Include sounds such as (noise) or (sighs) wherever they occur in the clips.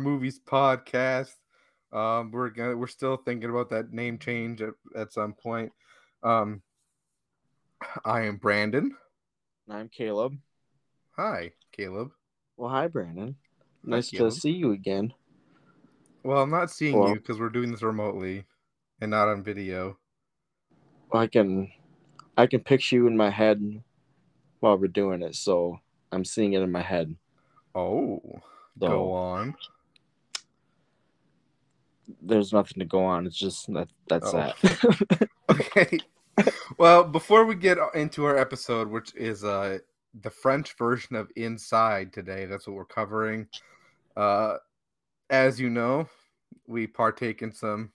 Movies podcast. Um, we're gonna we're still thinking about that name change at, at some point. Um, I am Brandon. I'm Caleb. Hi, Caleb. Well, hi, Brandon. Hi, Nice to see you again. Well, I'm not seeing Well- you because we're doing this remotely and not on video. I can, I can picture you in my head while we're doing it, so I'm seeing it in my head. Oh, So go on. There's nothing to go on. It's just that that's Oh. that. (laughs) (laughs) Okay. well, before we get into our episode, which is uh the French version of Inside today, that's what we're covering. Uh as you know, we partake in some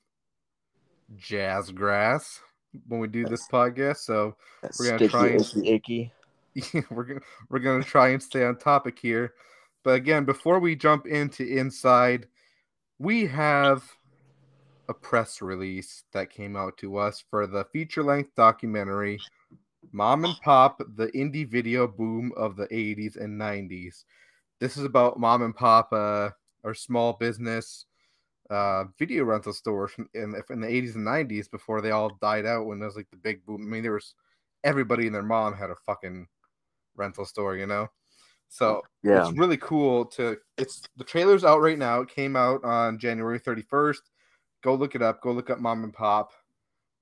jazz grass when we do this podcast, so We're gonna try and- icky. (laughs) we're gonna we're gonna try and stay on topic here. But again, before we jump into inside, we have a press release that came out to us for the feature-length documentary Mom and Pop, the indie video boom of the 80s and 90s. This is about mom and pop, uh, or small business uh, video rental stores in, the- in the 80s and 90s before they all died out when there was like the big boom. I mean, there was everybody and their mom had a fucking rental store, you know? So Yeah, it's really cool to it's the trailer's out right now. It came out on January 31st. Go look it up. Go look up Mom and Pop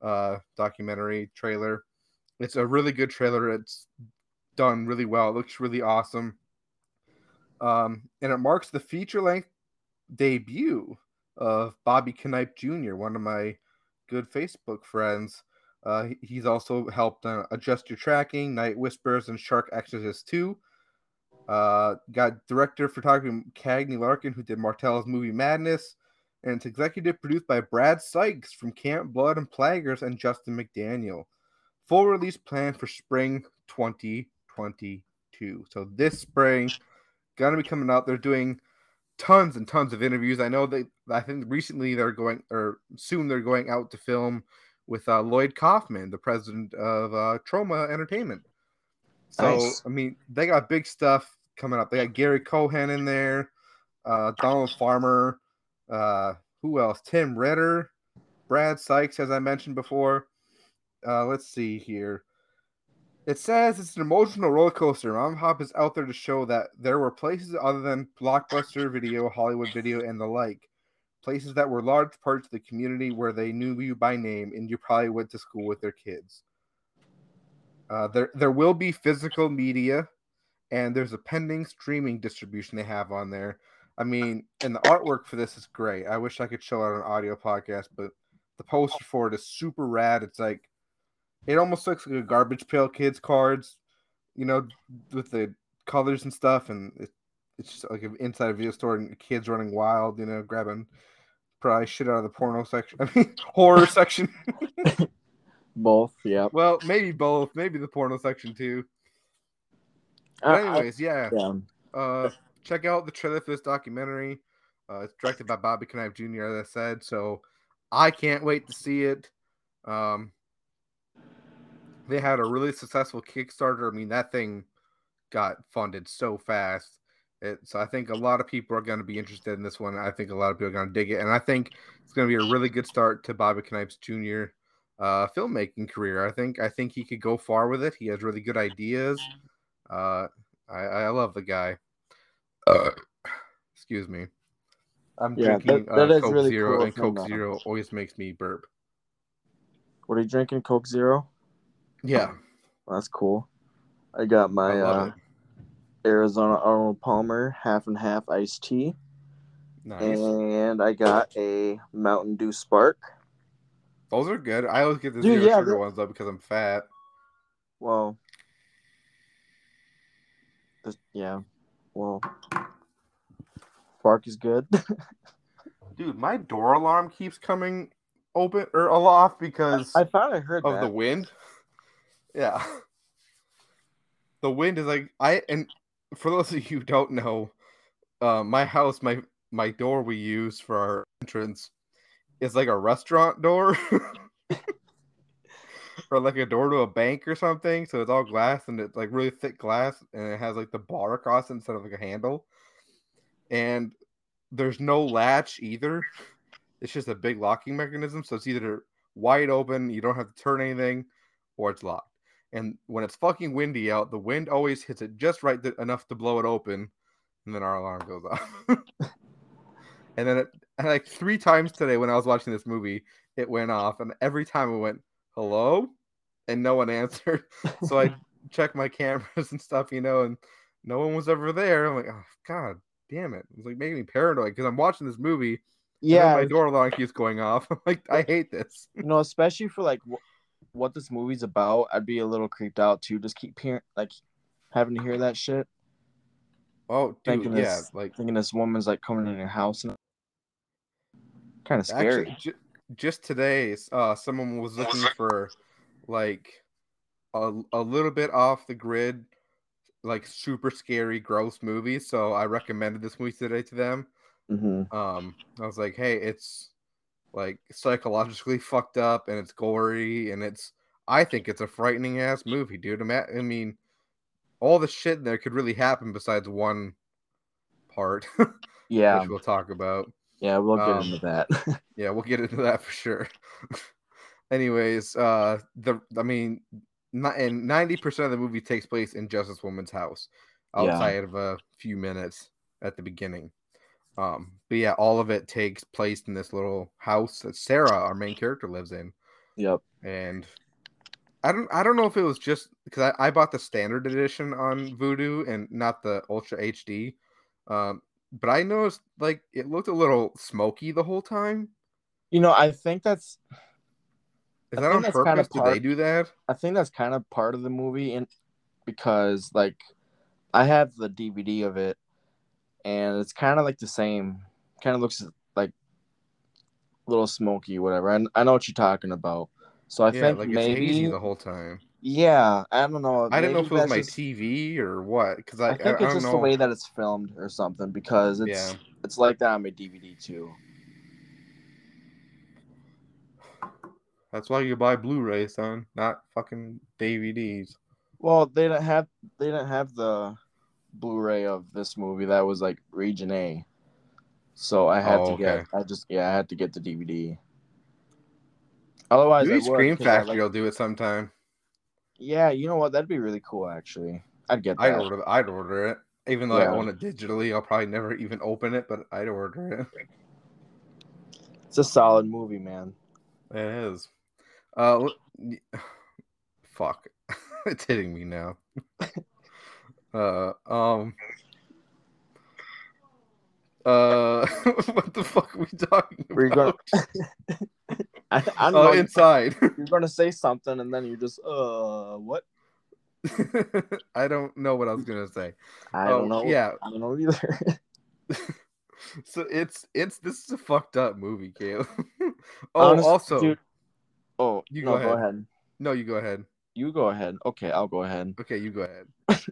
uh documentary trailer. It's a really good trailer. It's done really well. It looks really awesome. Um and it marks the feature-length debut of Bobby Knipe Jr., one of my good Facebook friends. Uh, he's also helped uh, adjust your tracking, Night Whispers, and Shark Exorcist 2. Uh, got director of photography Cagney Larkin, who did Martell's movie Madness, and it's executive produced by Brad Sykes from Camp Blood and Plaguers and Justin McDaniel. Full release planned for spring 2022. So this spring, gonna be coming out. They're doing tons and tons of interviews. I know they. I think recently they're going, or soon they're going out to film with uh, Lloyd Kaufman, the president of uh, Troma Entertainment. So Nice. I mean, they got big stuff coming up. They got Gary Cohen in there, uh, Donald Farmer, uh, who else? Tim Ritter, Brad Sykes, as I mentioned before. Uh, let's see here. It says it's an emotional roller coaster. Mom Hop is out there to show that there were places other than Blockbuster Video, Hollywood Video, and the like. Places that were large parts of the community where they knew you by name and you probably went to school with their kids. Uh, there, there will be physical media, and there's a pending streaming distribution they have on there. I mean, and the artwork for this is great. I wish I could show it on an audio podcast, but the poster for it is super rad. It's like it almost looks like a garbage pail kids cards, you know, with the colors and stuff, and it, it's just like an inside a video store and kids running wild, you know, grabbing probably shit out of the porno section. (laughs) I mean, horror section. (laughs) both. Yeah. well, maybe both, maybe the porno section too. I- anyways, yeah. yeah. Uh, check out the trailer for this documentary. Uh, it's directed by Bobby Knife Jr., as I said. So I can't wait to see it. Um, they had a really successful Kickstarter. I mean, that thing got funded so fast. It, so I think a lot of people are going to be interested in this one. I think a lot of people are going to dig it, and I think it's going to be a really good start to Bobby Knife's Jr. Uh, filmmaking career. I think I think he could go far with it. He has really good ideas. Uh, I, I love the guy. Uh, excuse me. I'm Yeah, drinking that- that uh, is Coke really Zero, cool and Coke uh, Zero always makes me burp. What are you drinking? Coke Zero. Yeah, That's cool. I got my love uh. Arizona Arnold Palmer half and half iced tea, Nice. and I got a Mountain Dew Spark. Those are good. I always get the Dude, zero yeah, sugar they're- ones though because I'm fat. Well, yeah. Well, Spark is good. (laughs) Dude, my door alarm keeps coming open or aloft because I thought I heard of that. the wind. (laughs) Yeah. The wind is like I and for those of you who don't know, uh, my house, my my door we use for our entrance is like a restaurant door. (laughs) or like a door to a bank or something. So it's all glass and it's like really thick glass and it has like the bar across it instead of like a handle. And there's no latch either. It's just a big locking mechanism, so it's either wide open, you don't have to turn anything, or it's locked. And when it's fucking windy out, the wind always hits it just right th- enough to blow it open, and then our alarm goes off. (laughs) and then it, and like three times today when I was watching this movie, it went off, and every time it went hello, and no one answered. (laughs) So I (laughs) checked my cameras and stuff, you know, and no one was ever there. I'm like, oh god damn it! It's like making me paranoid because I'm watching this movie. Yeah, my door alarm keeps going off. (laughs) I'm like, I hate this. You know, especially for like wh- what this movie's about, I'd be a little creeped out too. Just keep hearing, like, having to hear that shit. Oh, dude, thinking yeah, this, like thinking this woman's like coming in your house and kind of scary. Actually, ju- just today, uh, someone was looking for like a, a little bit off the grid, like super scary, gross movie. So I recommended this movie today to them. mm-hmm. Um, I was like, hey, it's like psychologically fucked up and it's gory and it's. I think it's a frightening ass movie, dude. I mean, all the shit in there could really happen besides one part, (laughs) Yeah, we'll talk about. yeah, we'll get um, into that. (laughs) Yeah, we'll get into that for sure. (laughs) Anyways, uh the I mean not and 90% of the movie takes place in Justice Woman's house Yeah. outside of a few minutes at the beginning. Um but yeah, all of it takes place in this little house that Sarah, our main character, lives in. yep. And I don't I don't know if it was just because I, I bought the standard edition on Vudu and not the Ultra HD. Um but I noticed like it looked a little smoky the whole time. You know, I think that's Is I that think on purpose? Do they part- do that? I think that's kind of part of the movie, and because like I have the DVD of it, and it's kind of like the same. Kind of looks like a little smoky, whatever. I, I know what you're talking about. So I yeah, think like maybe, the whole time. yeah, I don't know. I didn't know if it was my just- TV or what, because I, I I, think I it's don't just know. the way that it's filmed or something because it's Yeah. it's like that on my DVD too. That's why you buy Blu-ray, son, not fucking DVDs. Well, they didn't have they didn't have the Blu-ray of this movie that was like Region A, so I had Oh, to get okay. I just yeah I had to get the DVD. Otherwise, Maybe Scream Factory like- will do it sometime. yeah, you know what? That'd be really cool actually. I'd get I'd order. I'd order it, even though Yeah. I own it digitally. I'll probably never even open it, but I'd order it. It's a solid movie, man. It is. Uh, (sighs) fuck, (laughs) it's hitting me now. (laughs) uh, um, uh, (laughs) what the fuck are we talking Were you gonna- about? I, I don't Oh, know. inside. You're gonna say something and then you just uh what? I don't know what I was gonna say. I Oh, don't know. Yeah, I don't know either. so it's it's this is a fucked up movie, Caleb. oh, Honest- also, dude- oh, You no, go go ahead. ahead. no, you go ahead. You go ahead. Okay, I'll go ahead. Okay, you go ahead. (laughs)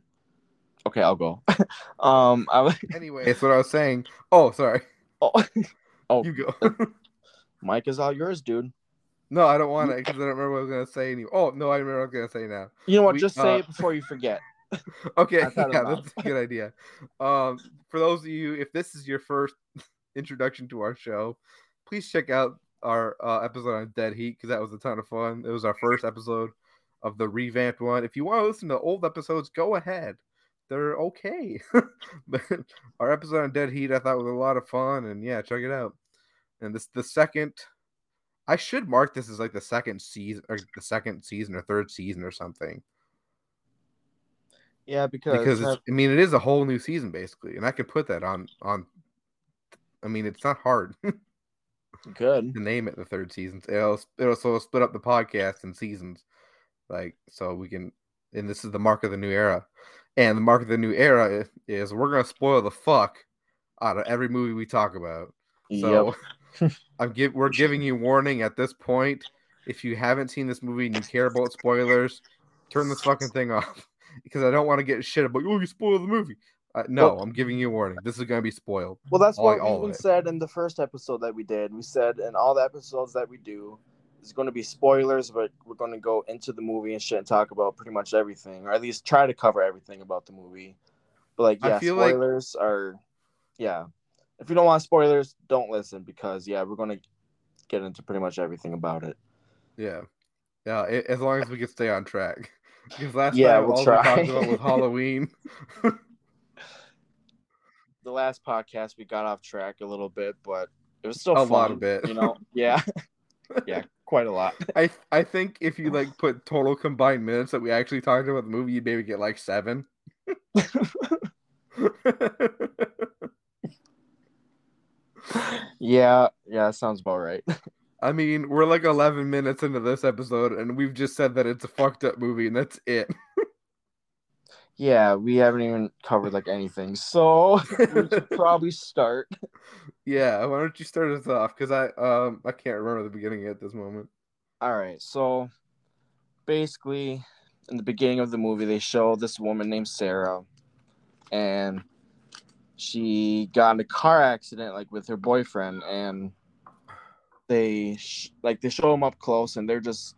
Okay, I'll go. (laughs) um, I was. (laughs) Anyway, that's what I was saying. Oh, sorry. Oh, oh, You go. Mike is all yours, dude. no, I don't want it because I don't remember what I was gonna say. Anymore. Oh no, I remember what I was gonna say now. You know what? We- just uh, say it before you forget. Okay, yeah, that's a good idea. Um, for those of you, if this is your first introduction to our show, please check out our uh, episode on Dead Heat because that was a ton of fun. It was our first episode of the revamped one. If you want to listen to old episodes, go ahead. They're okay. (laughs) but our episode on Dead Heat I thought was a lot of fun, and yeah, check it out. And this the second. I should mark this as like the second season or the second season or third season or something Yeah, because, because it's, I mean it is a whole new season basically, and I could put that on on. I mean, it's not hard (laughs) to good. name it the third season. It'll it'll so it'll split up the podcast in seasons, like so we can. And this is the mark of the new era, and the mark of the new era i- is we're gonna spoil the fuck out of every movie we talk about. So (laughs) I'm give we're giving you warning at this point. If you haven't seen this movie and you care about spoilers, turn this fucking thing off (laughs) because I don't want to get shit about oh you spoiled the movie. Uh, no, Well- I'm giving you a warning. This is gonna be spoiled. Well, that's all- what all we even said in the first episode that we did. We said in all the episodes that we do, is going to be spoilers, but we're going to go into the movie and shit and talk about pretty much everything, or at least try to cover everything about the movie. But like, yeah, feel like- spoilers are, yeah. if you don't want spoilers, don't listen because yeah, we're gonna get into pretty much everything about it. Yeah, yeah. a- As long as we can stay on track. (laughs) Because last Yeah, time we'll all try. we talked about was (laughs) Halloween. (laughs) The last podcast we got off track a little bit, but it was still A fun, lot of bit. You know, (laughs) yeah, yeah, quite a lot. I I think if you like put total combined minutes that we actually talked about the movie, you'd maybe get like seven. (laughs) Yeah, yeah, that sounds about right. I mean, we're like 11 minutes into this episode, and we've just said that it's a fucked up movie, and that's it. Yeah, we haven't even covered like anything, so (laughs) we should (laughs) probably start. yeah, why don't you start us off? Because I um I can't remember the beginning at this moment. All right, so basically, in the beginning of the movie, they show this woman named Sarah, and she got in a car accident like with her boyfriend, and they sh- like they show them up close, and they're just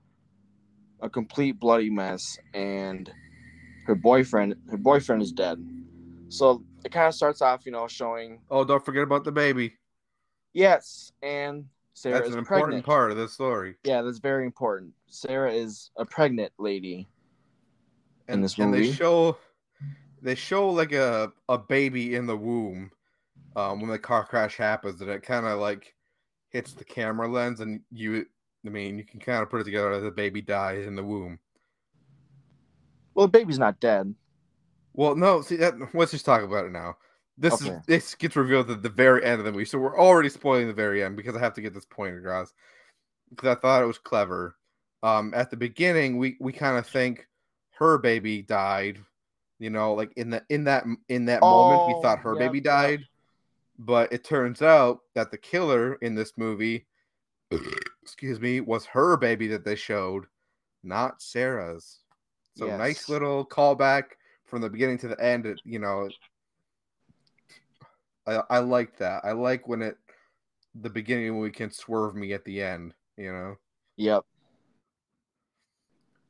a complete bloody mess, and her boyfriend her boyfriend is dead. So it kind of starts off, you know, showing Oh, don't forget about the baby. yes, and Sarah is pregnant. That's is an important part of the story. Yeah, that's very important. Sarah is a pregnant lady. in And, this and movie. they show they show like a a baby in the womb um when the car crash happens, and it kind of like hits the camera lens, and you. I mean, you can kind of put it together that the baby dies in the womb. Well, the baby's not dead. Well, no, see that let's just talk about it now. This Okay. is this gets revealed at the very end of the movie, so we're already spoiling the very end because I have to get this point across. Because I thought it was clever. Um, at the beginning, we we kind of think her baby died, you know, like in the in that in that moment, we Oh, thought her yep, baby died, but it turns out that the killer in this movie, (coughs) excuse me, was her baby that they showed, not Sarah's. So nice little callback from the beginning to the end. It, you know, I I like that. I like when it the beginning when we can swerve me at the end. You know, Yep.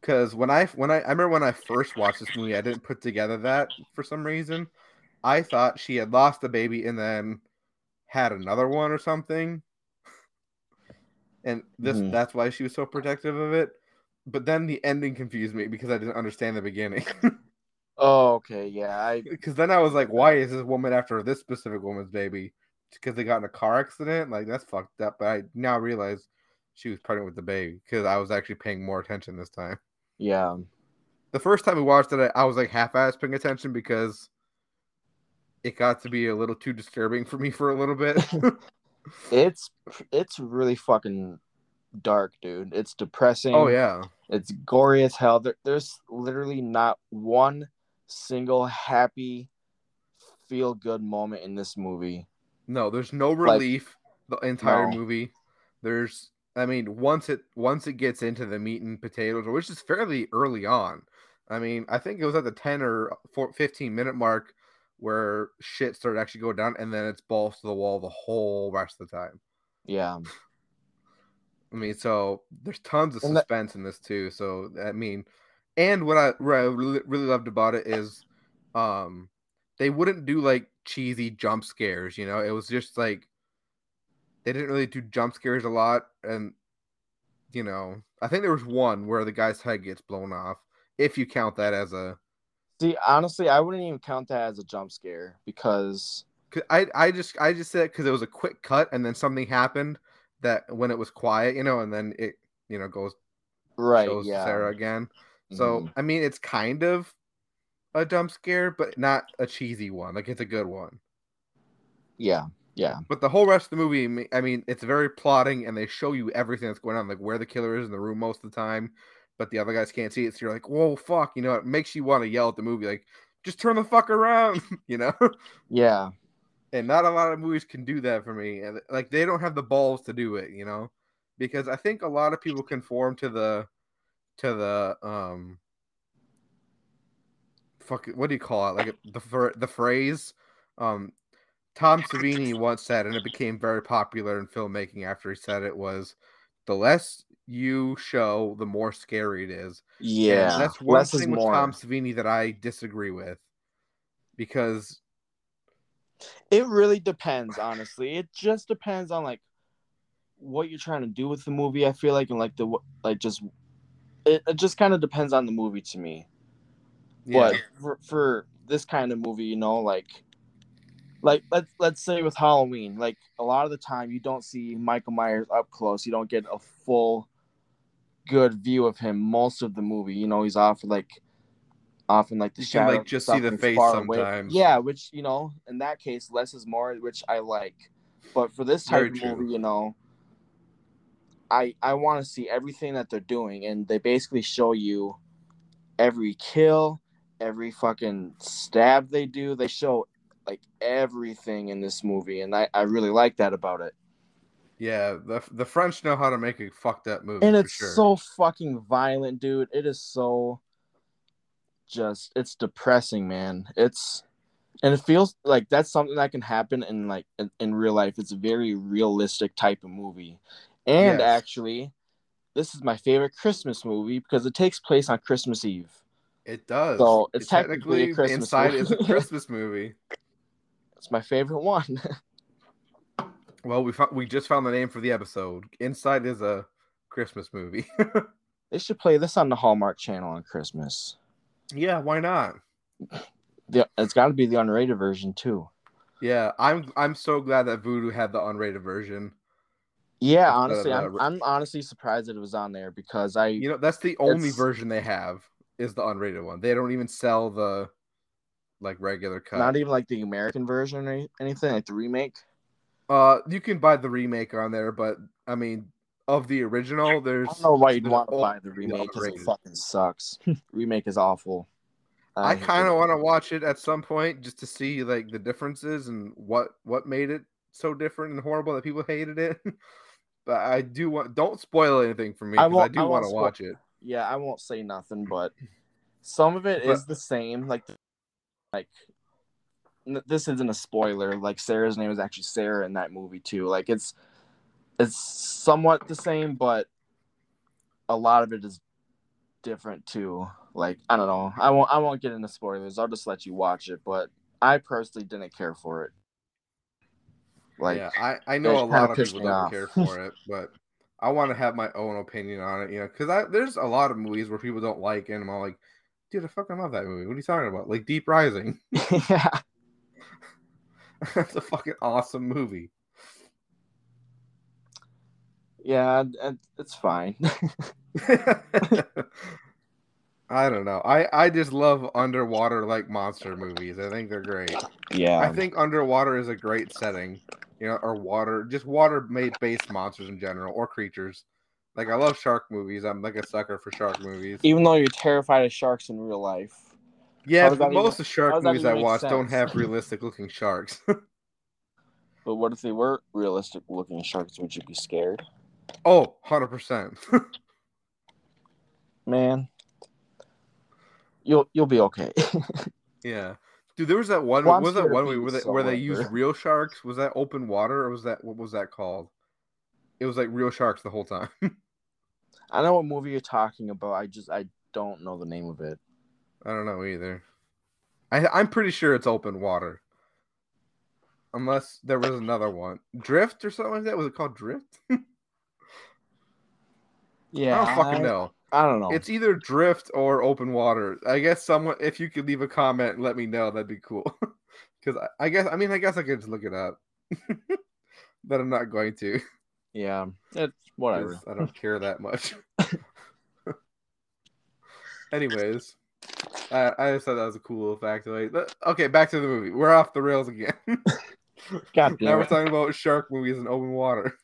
because when I when I I remember when I first watched this movie, I didn't put together that for some reason. I thought she had lost the baby and then had another one or something. And this Mhm. that's why she was so protective of it. But then the ending confused me because I didn't understand the beginning. (laughs) Oh, okay. Yeah. I Because then I was like, why is this woman after this specific woman's baby? Because they got in a car accident? Like, that's fucked up. But I now realize she was pregnant with the baby because I was actually paying more attention this time. yeah. The first time we watched it, I, I was like half ass paying attention because it got to be a little too disturbing for me for a little bit. (laughs) It's it's really fucking dark, dude. It's depressing. oh, yeah. It's gory as hell. There, there's literally not one single happy, feel good moment in this movie. No, there's no relief the entire No. movie. There's I mean, once it once it gets into the meat and potatoes, which is fairly early on. I mean, I think it was at the 10 or 4, 15 minute mark where shit started actually going down and then it's balls to the wall the whole rest of the time. Yeah. I mean, so there's tons of And that- suspense in this too. So I mean, and what I, what I really, really loved about it is, um, they wouldn't do like cheesy jump scares. You know, it was just like they didn't really do jump scares a lot, and you know, I think there was one where the guy's head gets blown off, if you count that as a. See, honestly, I wouldn't even count that as a jump scare because I I just I just said because it was a quick cut and then something happened that when it was quiet, you know, and then it you know goes right, shows yeah. Sarah again. So Mhm. I mean, it's kind of a jump scare, but not a cheesy one. Like it's a good one. yeah, yeah, But the whole rest of the movie, I mean- I mean, it's very plotting, and they show you everything that's going on, like where the killer is in the room most of the time, but the other guys can't see it. So you're like, "Whoa, fuck!" You know, it makes you want to yell at the movie, like, "Just turn the fuck around!" (laughs) you know. yeah, and not a lot of movies can do that for me. And like, they don't have the balls to do it, you know, because I think a lot of people conform to the to the um fuck what do you call it like the the phrase um Tom Savini once said and it became very popular in filmmaking after he said it was the less you show the more scary it is and yeah. that's one Less thing with more. Tom Savini that I disagree with because It really depends, honestly. It just depends on like what you're trying to do with the movie. I feel like and like the like just it, it just kind of depends on the movie to me. Yeah. But for, for this kind of movie, you know, like like let's let's say with Halloween, like a lot of the time you don't see Michael Myers up close. You don't get a full good view of him most of the movie. You know, he's off like often like the You can, like, shadow just see the face far away. sometimes. Yeah, which you know, in that case, less is more, which I like. But for this type Very of true. movie, you know, I I want to see everything that they're doing, and they basically show you every kill, every fucking stab they do. They show like everything in this movie, and I I really like that about it. Yeah, the the French know how to make a fucked up movie and it's sure. so fucking violent, dude. It is so just it's depressing, man. It's and it feels like that's something that can happen in like in, in real life. It's a very realistic type of movie. And Yes. actually, this is my favorite Christmas movie because it takes place on Christmas Eve. it does. So, it's It technically a Christmas inside is a. (laughs) Christmas movie. It's my favorite one. (laughs) Well, we found, we just found the name for the episode. Inside is a Christmas movie. (laughs) they should play this on the Hallmark channel on Christmas. Yeah, why not? The, it's got to be the unrated version too. Yeah, I'm I'm so glad that Vudu had the unrated version. Yeah, Instead of honestly, I'm, I'm honestly surprised that it was on there because I You know, that's the only version they have is the unrated one. They don't even sell the like regular cut. not even like the American version or anything like the remake. uh, you can buy the remake on there, but I mean, of the original, There's I there's don't know why you'd want to buy the remake because it fucking sucks. (laughs) Hmm. remake is awful. I hate kind of want to watch it at some point just to see like the differences and what what made it so different and horrible that people (laughs) hated it. (laughs) but I do want don't spoil anything for me I because I, won't- do want to spoil- watch it. Yeah, I won't say nothing, but some of it is But- the same. Like, like n- this isn't a spoiler. Like Sarah's name is actually Sarah in that movie too. Like it's it's somewhat the same, but a lot of it is different too. Like I don't know. I won't. I won't get into spoilers. I'll just let you watch it. But I personally didn't care for it. Like yeah, I, I know a lot of people don't off. care for it, (laughs) but I want to have my own opinion on it. You know, because I there's a lot of movies where people don't like, and I'm all like, dude, I fucking love that movie. What are you talking about? Like Deep Rising. (laughs) yeah, (laughs) That's a fucking awesome movie. Yeah, it- it's fine. (laughs) I don't know. I I just love underwater like monster movies. I think they're great. yeah, I think underwater is a great setting. You know, or water, just water made based monsters in general or creatures. Like I love shark movies. I'm like a sucker for shark movies. even though you're terrified of sharks in real life. Yeah, but that even- most of shark how does that movies I make watch don't have realistic looking sharks. (laughs) But what if they were realistic looking sharks? Would you be scared? Oh, 100%. (laughs) Man. You'll you'll be okay. (laughs) yeah. Dude, there was that one Well, was that one where they, where they used real sharks? Was that open water or was that what was that called? It was like real sharks the whole time. (laughs) I know what movie you're talking about. I just I don't know the name of it. I don't know either. I I'm pretty sure it's open water. Unless there was another one. Drift or something like that? Was it called Drift? Yeah. I don't fucking know. I don't know. It's either drift or open water. I guess someone, if you could leave a comment and let me know, that'd be cool. (laughs) Because I, I guess, I mean, I guess I could just look it up, (laughs) but I'm not going to. yeah. it's whatever. I don't care that much. (laughs) Anyways, I, I just thought that was a cool factoid. Okay, back to the movie. We're off the rails again. God now damn we're talking about shark movies in open water.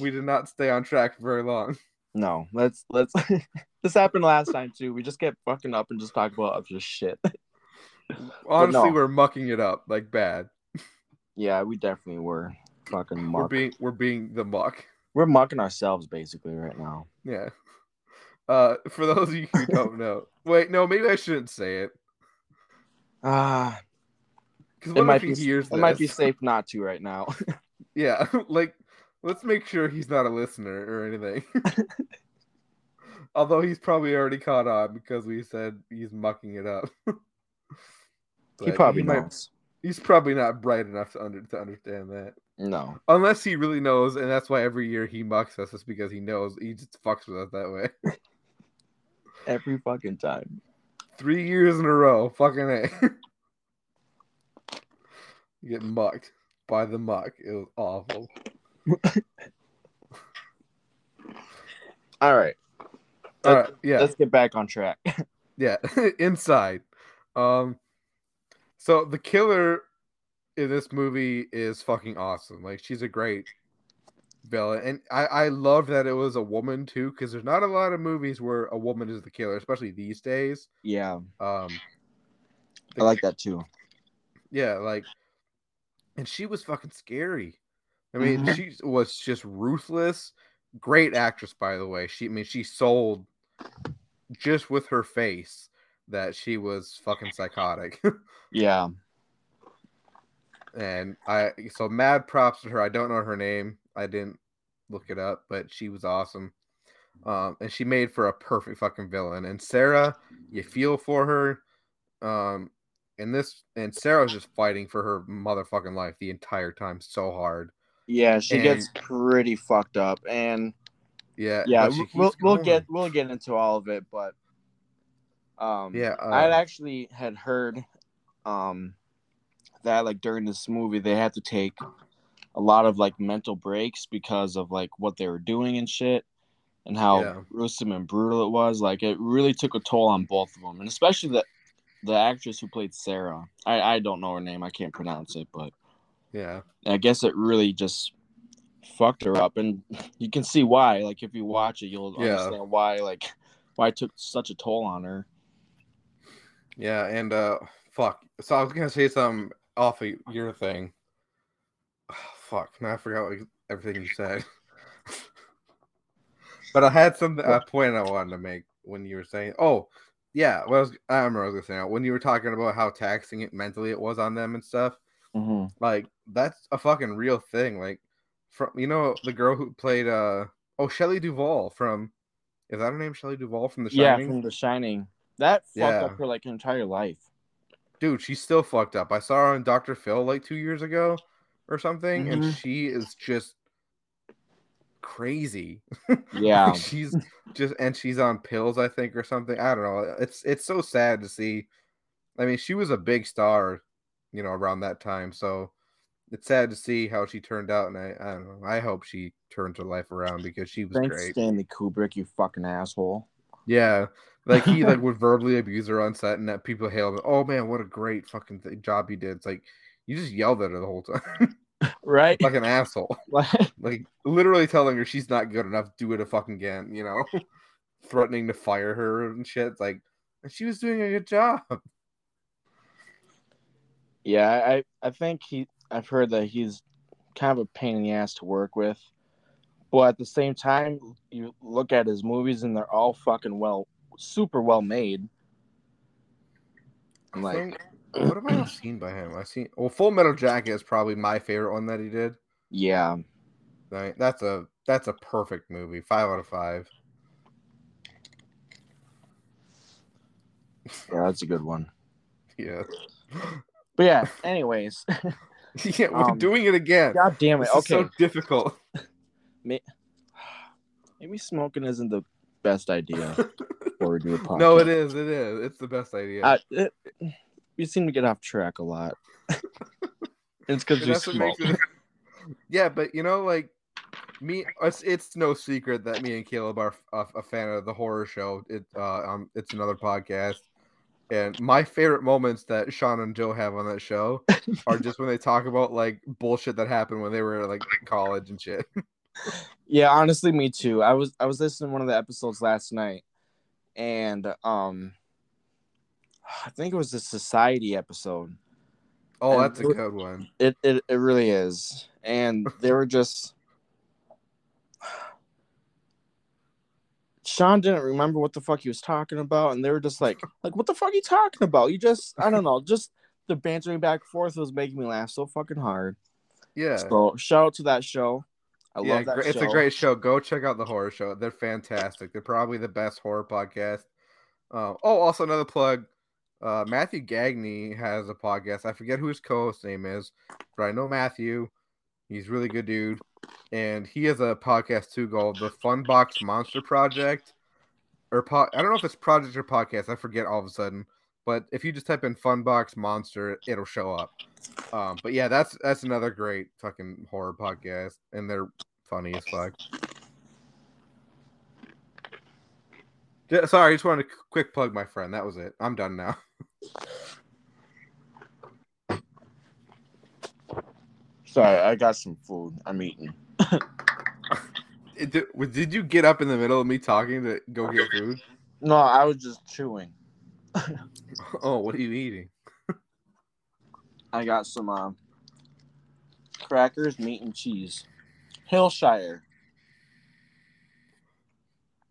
we did not stay on track for very long. No, let's let's (laughs) this happened last time too. We just get fucking up and just talk about just shit. (laughs) Honestly, no. we're mucking it up like bad. Yeah, we definitely were fucking We're being we're being the muck. We're mucking ourselves basically right now. Yeah. Uh, for those of you who don't know, (laughs) wait, no, maybe I shouldn't say it Ah, because it might be it might be safe not to right now. Yeah, like let's make sure he's not a listener or anything. (laughs) (laughs) Although he's probably already caught on because we said he's mucking it up. (laughs) he probably might- knows. He's probably not bright enough to under to understand that. No. Unless he really knows, and that's why every year he mucks us, is because he knows he just fucks with us that way. Every fucking time. Three years in a row, fucking a. you get mucked by the muck. It was awful. (laughs) All right. All right, yeah, Let's get back on track. (laughs) yeah. (laughs) Inside, um, so the killer in this movie is fucking awesome. Like she's a great villain, and I I love that it was a woman too, because there's not a lot of movies where a woman is the killer, especially these days. yeah. Um, I like that too. yeah, like, and she was fucking scary. I mean, Mhm. she was just ruthless. Great actress, by the way. She, I mean, she sold just with her face that she was fucking psychotic. (laughs) Yeah. and I so mad props to her. I don't know her name. I didn't look it up, but she was awesome. Um, and she made for a perfect fucking villain. And Sarah, you feel for her. Um, and this and Sarah was just fighting for her motherfucking life the entire time so hard. Yeah, she gets pretty fucked up, and Yeah, yeah, we'll we'll going. get we'll get into all of it, but um, Yeah, I uh, actually had heard um that like during this movie they had to take a lot of like mental breaks because of like what they were doing and shit and how Yeah. gruesome and brutal it was like it really took a toll on both of them and especially the the actress who played sarah i i don't know her name i can't pronounce it but yeah, i guess it really just fucked her up and (laughs) you can see why like if you watch it you'll Yeah. understand why like why it took such a toll on her yeah, and uh, fuck. So I was gonna say something off of your thing. (sighs) fuck, now I forgot what, everything you said. (laughs) but I had some a point I wanted to make when you were saying, "Oh, yeah." Well, I, was, I remember what I was gonna say when you were talking about how taxing it mentally it was on them and stuff. Mm-hmm. Like that's a fucking real thing. Like from you know the girl who played uh oh Shelley Duvall from is that her name Shelley Duvall from The Yeah, Shining? from The Shining. That fucked Yeah. up her like entire life. dude, she's still fucked up. I saw her on Dr. Phil like two years ago or something, and Mhm. she is just crazy. Yeah. (laughs) she's just and she's on pills, I think, or something. I don't know. It's it's so sad to see. I mean, she was a big star, you know, around that time. So it's sad to see how she turned out, and I, I don't know. I hope she turns her life around because she was Thanks, great. Stanley Kubrick, you fucking asshole. Yeah, like he like would (laughs) verbally abuse her on set, and that people hailed him. Oh man, what a great fucking th- job you did! It's like you just yelled at her the whole time, (laughs) Right? like an asshole. (laughs) Like, literally telling her she's not good enough. Do it a fucking again. You know, threatening to fire her and shit. Like she was doing a good job. Yeah, I I think he I've heard that he's kind of a pain in the ass to work with. But at the same time, you look at his movies and they're all fucking well super well made. I'm like think- what have I seen by him? I seen well, Full Metal Jacket is probably my favorite one that he did. yeah. That's a that's a perfect movie. Five out of five. Yeah, that's a good one. (laughs) Yeah. But yeah, anyways. (laughs) yeah, we're Um, doing it again. God damn it. This is Okay. so difficult. Maybe smoking isn't the best idea (laughs) for a podcast. no, it is. It is. It's the best idea. Uh, it, we seem to get off track a lot. (laughs) it's because we smoke. it- yeah, but you know, like me, it's, it's no secret that me and Caleb are a, a fan of the horror show. It uh, um, it's another podcast, and my favorite moments that Sean and Joe have on that show are (laughs) just when they talk about like bullshit that happened when they were like in college and shit. Yeah, honestly, me too. I was I was listening to one of the episodes last night, and um, I think it was the society episode. Oh, And that's a good one. It it, it really is, and they were just. Sean didn't remember what the fuck he was talking about, and they were just like, (laughs) like, what the fuck are you talking about? You just, I don't know, just the bantering back and forth was making me laugh so fucking hard. Yeah. So shout out to that show. I yeah, love that it's show. a great show. Go check out the horror show. They're fantastic. They're probably the best horror podcast. Uh, oh, also another plug. Uh, Matthew Gagney has a podcast. I forget who his co-host name is, but I know Matthew. He's a really good dude, and he has a podcast too called the Funbox Monster Project, or po- I don't know if it's project or podcast. I forget all of a sudden. But if you just type in Funbox Monster, it'll show up. Um, but yeah, that's that's another great fucking horror podcast, and they're funny as fuck. Sorry, I just wanted to quick plug my friend. That was it. I'm done now. (laughs) Sorry, I got some food. I'm eating. Did, did you get up in the middle of me talking to go get food? No, I was just chewing. (laughs) Oh, what are you eating? I got some uh, crackers, meat, and cheese. Hillshire.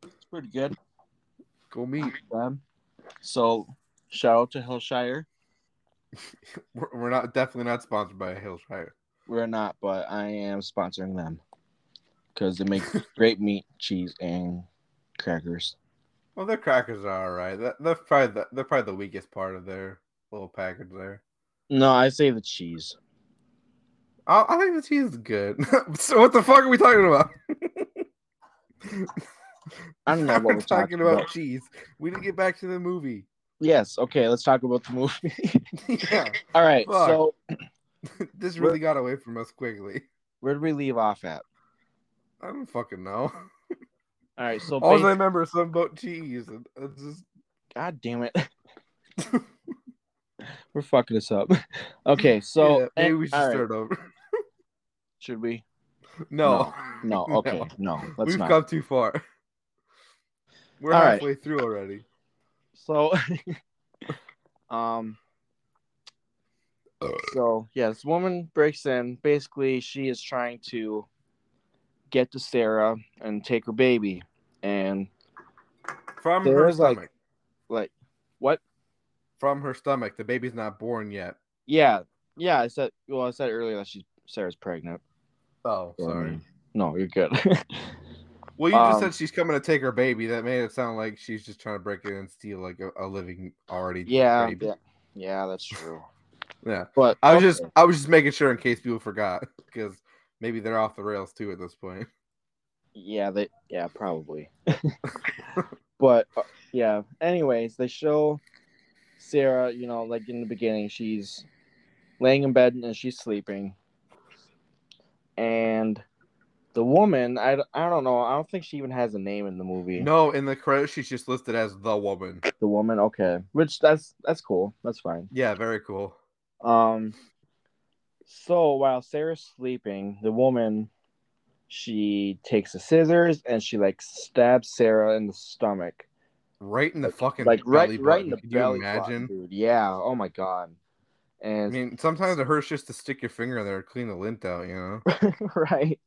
It's pretty good. Go meet them. so, shout out to Hillshire. (laughs) We're, we're not definitely not sponsored by Hillshire. We're not, but I am sponsoring them because they make (laughs) great meat, cheese, and crackers. Well, their crackers are all right. That, that's probably the, they're probably the weakest part of their little package there. No, I say the cheese. I, I think the cheese is good. (laughs) so what the fuck are we talking about? I don't know (laughs) what we're talking about, about. cheese. We didn't get back to the movie. Yes. Okay. Let's talk about the movie. yeah, All right. Fuck. So, this really got away from us quickly. where did we leave off at? I don't fucking know. All right. So, (laughs) All I remember is something about cheese. and It's just God damn it. (laughs) We're fucking this up. (laughs) Okay, so yeah, maybe and- we should all right, start over. Should we? No, No. Okay. No. Let's we've not. come too far. We're All right. halfway through already. So, um, so yeah, this woman breaks in. Basically, she is trying to get to Sarah and take her baby, and From her There's, like- stomach. like, what? From her stomach. The baby's not born yet. Yeah, yeah. I said. Well, I said earlier that she's Sarah's pregnant. Oh, sorry. Um, No, you're good. (laughs) Well, you just Um, said she's coming to take her baby. That made it sound like she's just trying to break in and steal like a, a living already. yeah, baby. yeah, yeah. That's true. Yeah. But I was okay. just I was just making sure in case people forgot because maybe they're off the rails too at this point. (laughs) Yeah, they yeah, probably. (laughs) but uh, yeah, anyways, they show Sarah, you know, like in the beginning, she's laying in bed and she's sleeping. And the woman, I, I don't know, I don't think she even has a name in the movie. No, in the credits she's just listed as the woman. The woman, okay. Which that's that's cool. That's fine. Yeah, very cool. Um so while Sarah's sleeping, the woman she takes the scissors and she like stabs Sarah in the stomach. Right in the fucking like right belly right in button. the Can you imagine? button, dude. Yeah. Oh my god. And I mean, sometimes it hurts just to stick your finger in there, clean the lint out. You know. (laughs) right.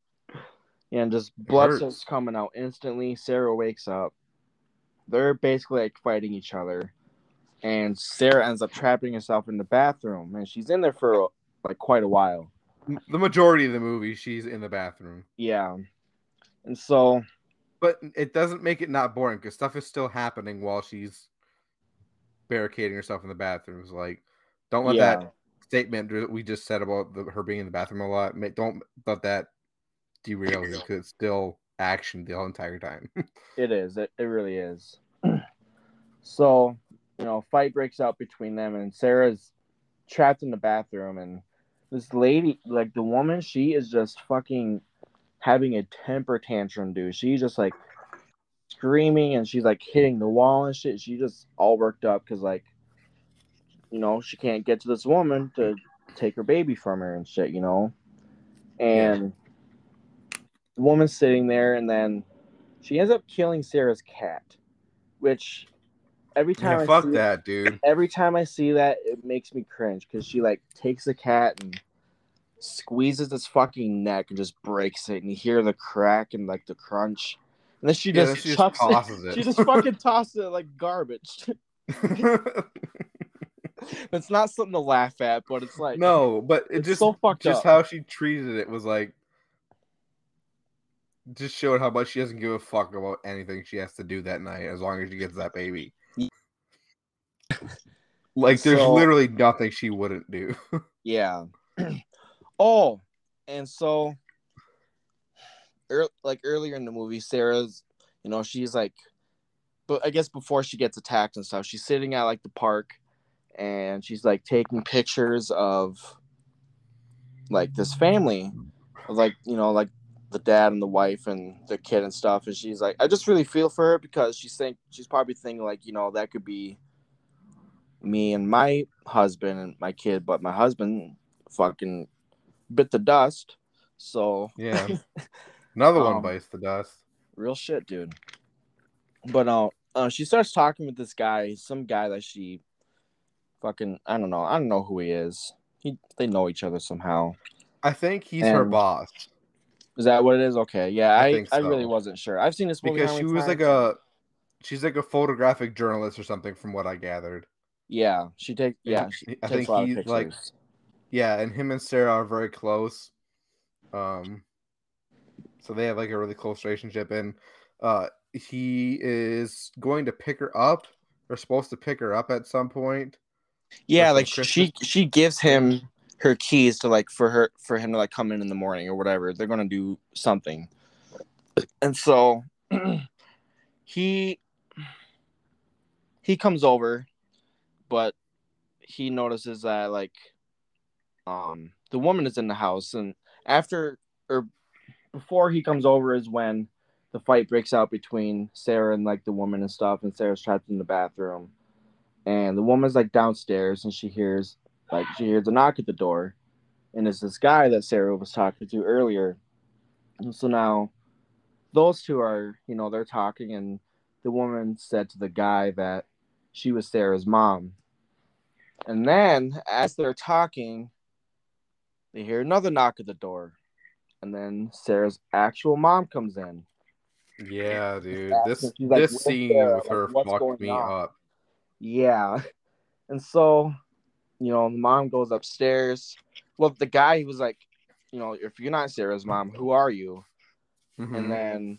Yeah, and just blood starts coming out instantly. Sarah wakes up. They're basically like fighting each other, and Sarah ends up trapping herself in the bathroom, and she's in there for like quite a while. The majority of the movie, she's in the bathroom, Yeah, and so but it doesn't make it not boring because stuff is still happening while she's barricading herself in the bathrooms. Like, don't let yeah, that statement that we just said about the, her being in the bathroom a lot. Don't let that derail you because it's still action the whole entire time. (laughs) it is. It, it really is. (clears throat) so you know, fight breaks out between them, and Sarah's trapped in the bathroom, and this lady, like the woman, she is just fucking having a temper tantrum, dude. She's just like screaming and she's like hitting the wall and shit. She just all worked up because like, you know, she can't get to this woman to take her baby from her and shit, you know. And the woman's sitting there, and then she ends up killing Sarah's cat, which every time I fuck see that, dude. (laughs) every time I see that, it makes me cringe because she like takes the cat and squeezes its fucking neck and just breaks it, and you hear the crack and like the crunch, and then she Yeah, just she just chucks tosses it. it. She just fucking (laughs) tosses it like garbage. (laughs) it's not something to laugh at, but it's like no, but it It's just so fucked just up. how she treated it was like just showed how much she doesn't give a fuck about anything she has to do that night as long as she gets that baby. (laughs) Like there's So- literally nothing she wouldn't do. (laughs) Yeah. (clears throat) oh, and so, ear like earlier in the movie, Sarah's, you know, she's like, but I guess before she gets attacked and stuff, she's sitting at like the park, and she's like taking pictures of, like this family, of like you know like the dad and the wife and the kid and stuff, and she's like, I just really feel for her because she's think she's probably thinking like you know that could be me and my husband and my kid, but my husband fucking bit the dust. So yeah. (laughs) Another one Um, bites the dust. real shit, dude. But uh, uh, she starts talking with this guy, some guy that she fucking I don't know, I don't know who he is. He they know each other somehow. I think he's her boss Is that what it is? Okay, yeah, I I think I, really wasn't sure. I've seen this movie because she was like a she's like a photographic journalist or something from what I gathered. Yeah. She takes. yeah. She I takes think a lot of he's pictures. like yeah, and him and Sarah are very close. Um so they have like a really close relationship and uh he is going to pick her up or supposed to pick her up at some point. yeah some like she she gives him her keys to like for her for him to like come in in the morning or whatever they're gonna do something and so (clears throat) he he comes over but he notices that like um the woman is in the house and after or before he comes over is when the fight breaks out between sarah and like the woman and stuff and sarah's trapped in the bathroom and the woman's like downstairs and she hears like she hears a knock at the door and it's this guy that sarah was talking to earlier. And so now those two are you know they're talking and the woman said to the guy that she was sarah's mom and then as they're talking they hear another knock at the door and then sarah's actual mom comes in Yeah, dude. This like, this scene Sarah? with her fucked me on?" up. Yeah. (laughs) And so, you know, the mom goes upstairs. Well, the guy he was like, you know, if you're not Sarah's mom, who are you? Mhm. And then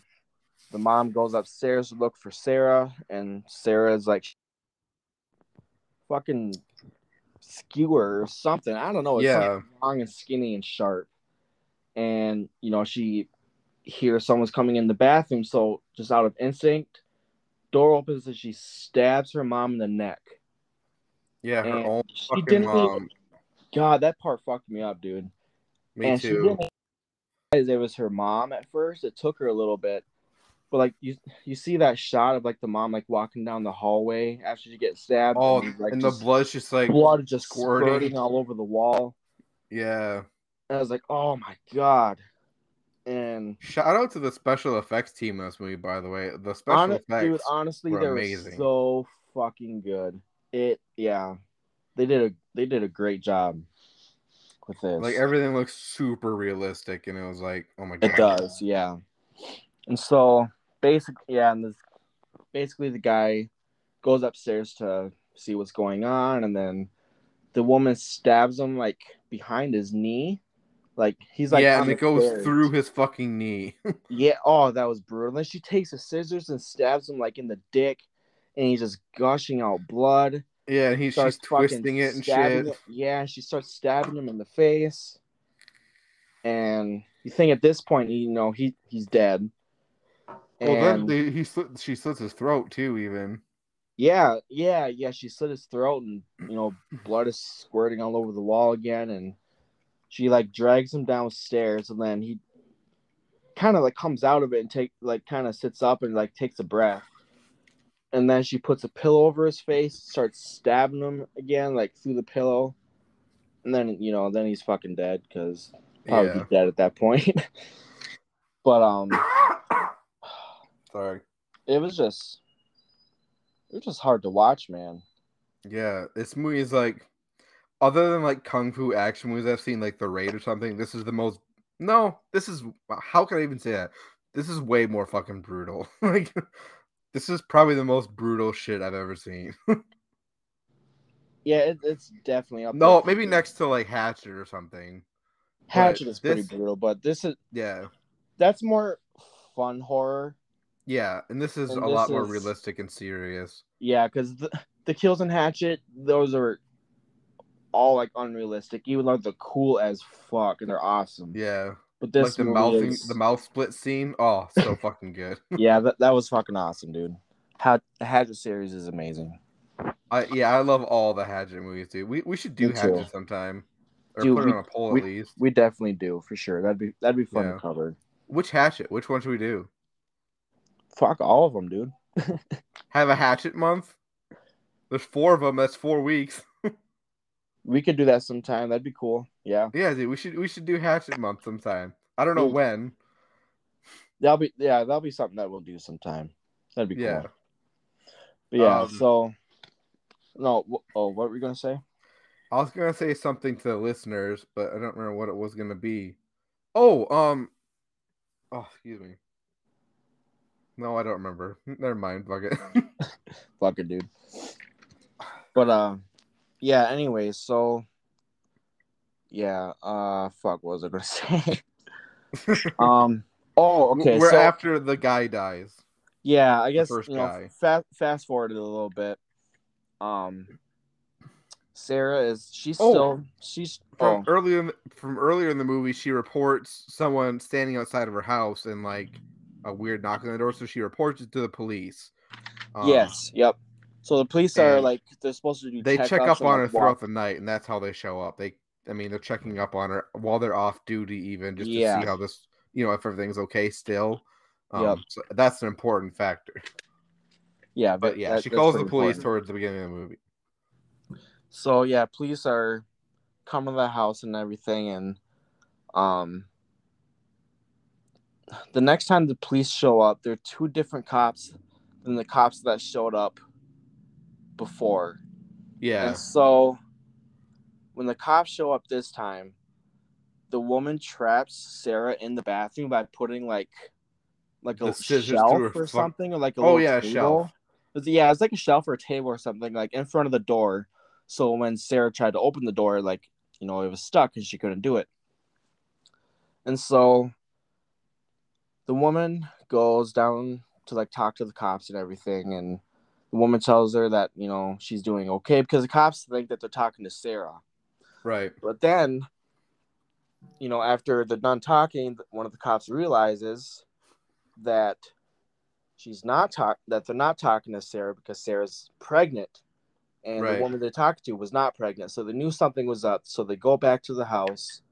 the mom goes upstairs to look for Sarah, and Sarah's like fucking skewer or something. I don't know. It's Yeah. long and skinny and sharp. And you know, she hears someone's coming in the bathroom, so just out of instinct, door opens and she stabs her mom in the neck. yeah, her and own she fucking didn't even- mom. God, that part fucked me up, dude. Me and she too. didn't realize it was her mom at first. It took her a little bit, but like you, you see that shot of like the mom like walking down the hallway after she gets stabbed. Oh, and, like, and the blood's just like blood just squirting. squirting all over the wall. yeah. And I was like, oh my god. And Shout out to the special effects team in this movie, by the way. The special hon- effects. dude, honestly, were they were amazing. so fucking good. It, yeah, they did a they did a great job with this. like everything looks super realistic, and it was like, oh my god. It does, yeah. And so basically, yeah, and this basically the guy goes upstairs to see what's going on, and then the woman stabs him like behind his knee, like he's like yeah, and it goes stairs. through his fucking knee. (laughs) Yeah, oh, that was brutal. Then she takes the scissors and stabs him like in the dick, and he's just gushing out blood. yeah, and he's starts she's twisting it and shit. it- Yeah, she starts stabbing him in the face, and you think at this point, you know, he he's dead. Well, then they, he slit, she slits his throat too. Even yeah, yeah, yeah, she slit his throat, and you know, blood is squirting all over the wall again, and she like drags him downstairs, and then he kind of like comes out of it and take like kind of sits up and like takes a breath. And then she puts a pillow over his face, starts stabbing him again, like through the pillow. And then you know, then he's fucking dead because probably yeah. dead at that point. (laughs) but um, Sorry. it was just, it was just hard to watch, man. Yeah, this movie is like, other than like kung fu action movies I've seen, like The Raid or something. This is the most. No, this is. How can I even say that? This is way more fucking brutal. (laughs) like, this is probably the most brutal shit I've ever seen. (laughs) Yeah, it, it's definitely up. no, maybe next to like Hatchet or something. Hatchet but is pretty brutal, but this is Yeah, that's more fun horror. Yeah, and this is And a lot more is- realistic and serious. Yeah, because (laughs) the kills in Hatchet, those are all like unrealistic, even though they're cool as fuck and they're awesome. Yeah. But this like the mouth is- the mouth split scene. Oh, so fucking good. (laughs) yeah, that, that was fucking awesome, dude. How the Hatchet series is amazing. I yeah, I love all the Hatchet movies, dude. We we should do Me too. Hatchet sometime. Or Dude, put it on a poll we- at least. We definitely do for sure. That'd be that'd be fun Yeah. to cover. Which Hatchet? Which one should we do? Fuck all of them, dude. (laughs) Have a Hatchet month? There's four of them. That's four weeks. (laughs) We could do that sometime. That'd be cool. Yeah, Yeah, dude. We should we should do Hatchet month sometime. I don't know Dude. when. that'll be yeah, that'll be something that we'll do sometime. That'd be Yeah. cool. But yeah, Um, so no. Oh, what were you gonna say? I was gonna say something to the listeners, but I don't remember what it was gonna be. Oh, um, oh, excuse me. No, I don't remember. (laughs) Never mind. Fuck it. (laughs) (laughs) Fuck it, dude. But uh, yeah. Anyway, so yeah. Uh, fuck. What was I gonna say? um. Oh, okay. We're so after the guy dies. yeah, I guess first you know, guy. fast fast forward a little bit. Um, Sarah is she's Oh. still she's From oh earlier, in from earlier in the movie, she reports someone standing outside of her house and like a weird knock on the door, so she reports it to the police. Um, yes, yep. So the police are like they're supposed to do they check up on her throughout the night, and that's how they show up. They, I mean, they're checking up on her while they're off duty, even just to Yeah. see how this, you know, if everything's okay still. Um, Yep. so that's an important factor. Yeah, But yeah, that- she calls the police important. towards the beginning of the movie. So yeah, police are coming to the house and everything, and um, the next time the police show up, they're two different cops than the cops that showed up before. Yeah, And so when the cops show up this time, the woman traps Sarah in the bathroom by putting like like a shelf or something or like a Oh, yeah, a table. shelf. It's- yeah, it's like a shelf or a table or something like in front of the door. So when Sarah tried to open the door, like you know, it was stuck and she couldn't do it. And so the woman goes down to like talk to the cops and everything, and the woman tells her that you know she's doing okay because the cops think that they're talking to Sarah. right. But then, you know, after they're done talking, one of the cops realizes that she's not talk that they're not talking to Sarah because Sarah's pregnant, and Right. the woman they talked to was not pregnant. So they knew something was up. So they go back to the house,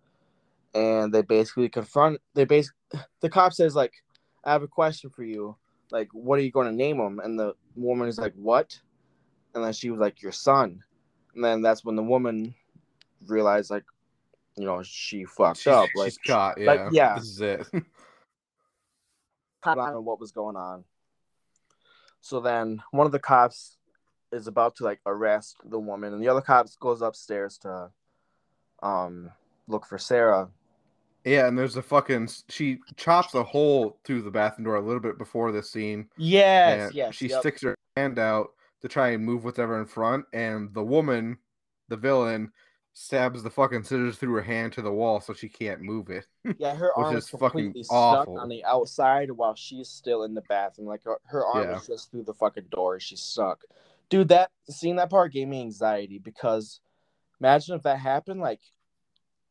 and they basically confront. They base the cop says like, "I have a question for you. Like, what are you going to name him?" And the woman is like, "What?" And then she was like, "Your son." And then that's when the woman realized like you know she fucked She's, up like she's caught. Yeah, like, yeah. This is it. (laughs) I don't know what was going on so then one of the cops is about to like arrest the woman and the other cops goes upstairs to um look for sarah yeah, and there's a fucking. She chops a hole through the bathroom door a little bit before this scene. yes yes she yep. sticks her hand out to try and move whatever in front, and the woman, the villain, stabs the fucking scissors through her hand to the wall so she can't move it. yeah (laughs) her arm is completely stuck awful. on the outside while she's still in the bathroom like her, her arm Yeah. is just through the fucking door she's stuck dude that seeing that part gave me anxiety because imagine if that happened like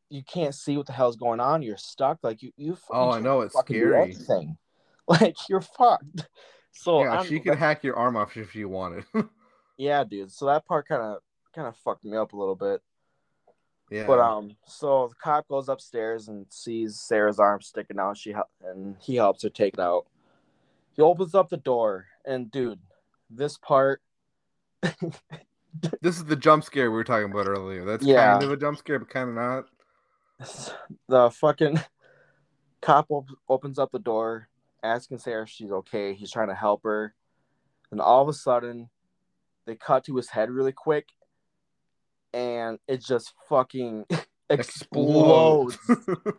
you can't see what the hell's going on you're stuck like you you Oh, you I know it's scary. anything. (laughs) like you're fucked so yeah, I'm- she could hack your arm off if she wanted. (laughs) yeah dude so that part kind of kind of fucked me up a little bit yeah, But um, so the cop goes upstairs and sees Sarah's arm sticking out. She and he helps her take it out. He opens up the door, and dude, this part, (laughs) this is the jump scare we were talking about earlier. That's Yeah. kind of a jump scare, but kind of not. The fucking cop op- opens up the door, asking Sarah if she's okay. He's trying to help her, and all of a sudden, they cut to his head really quick, and it just fucking (laughs) explodes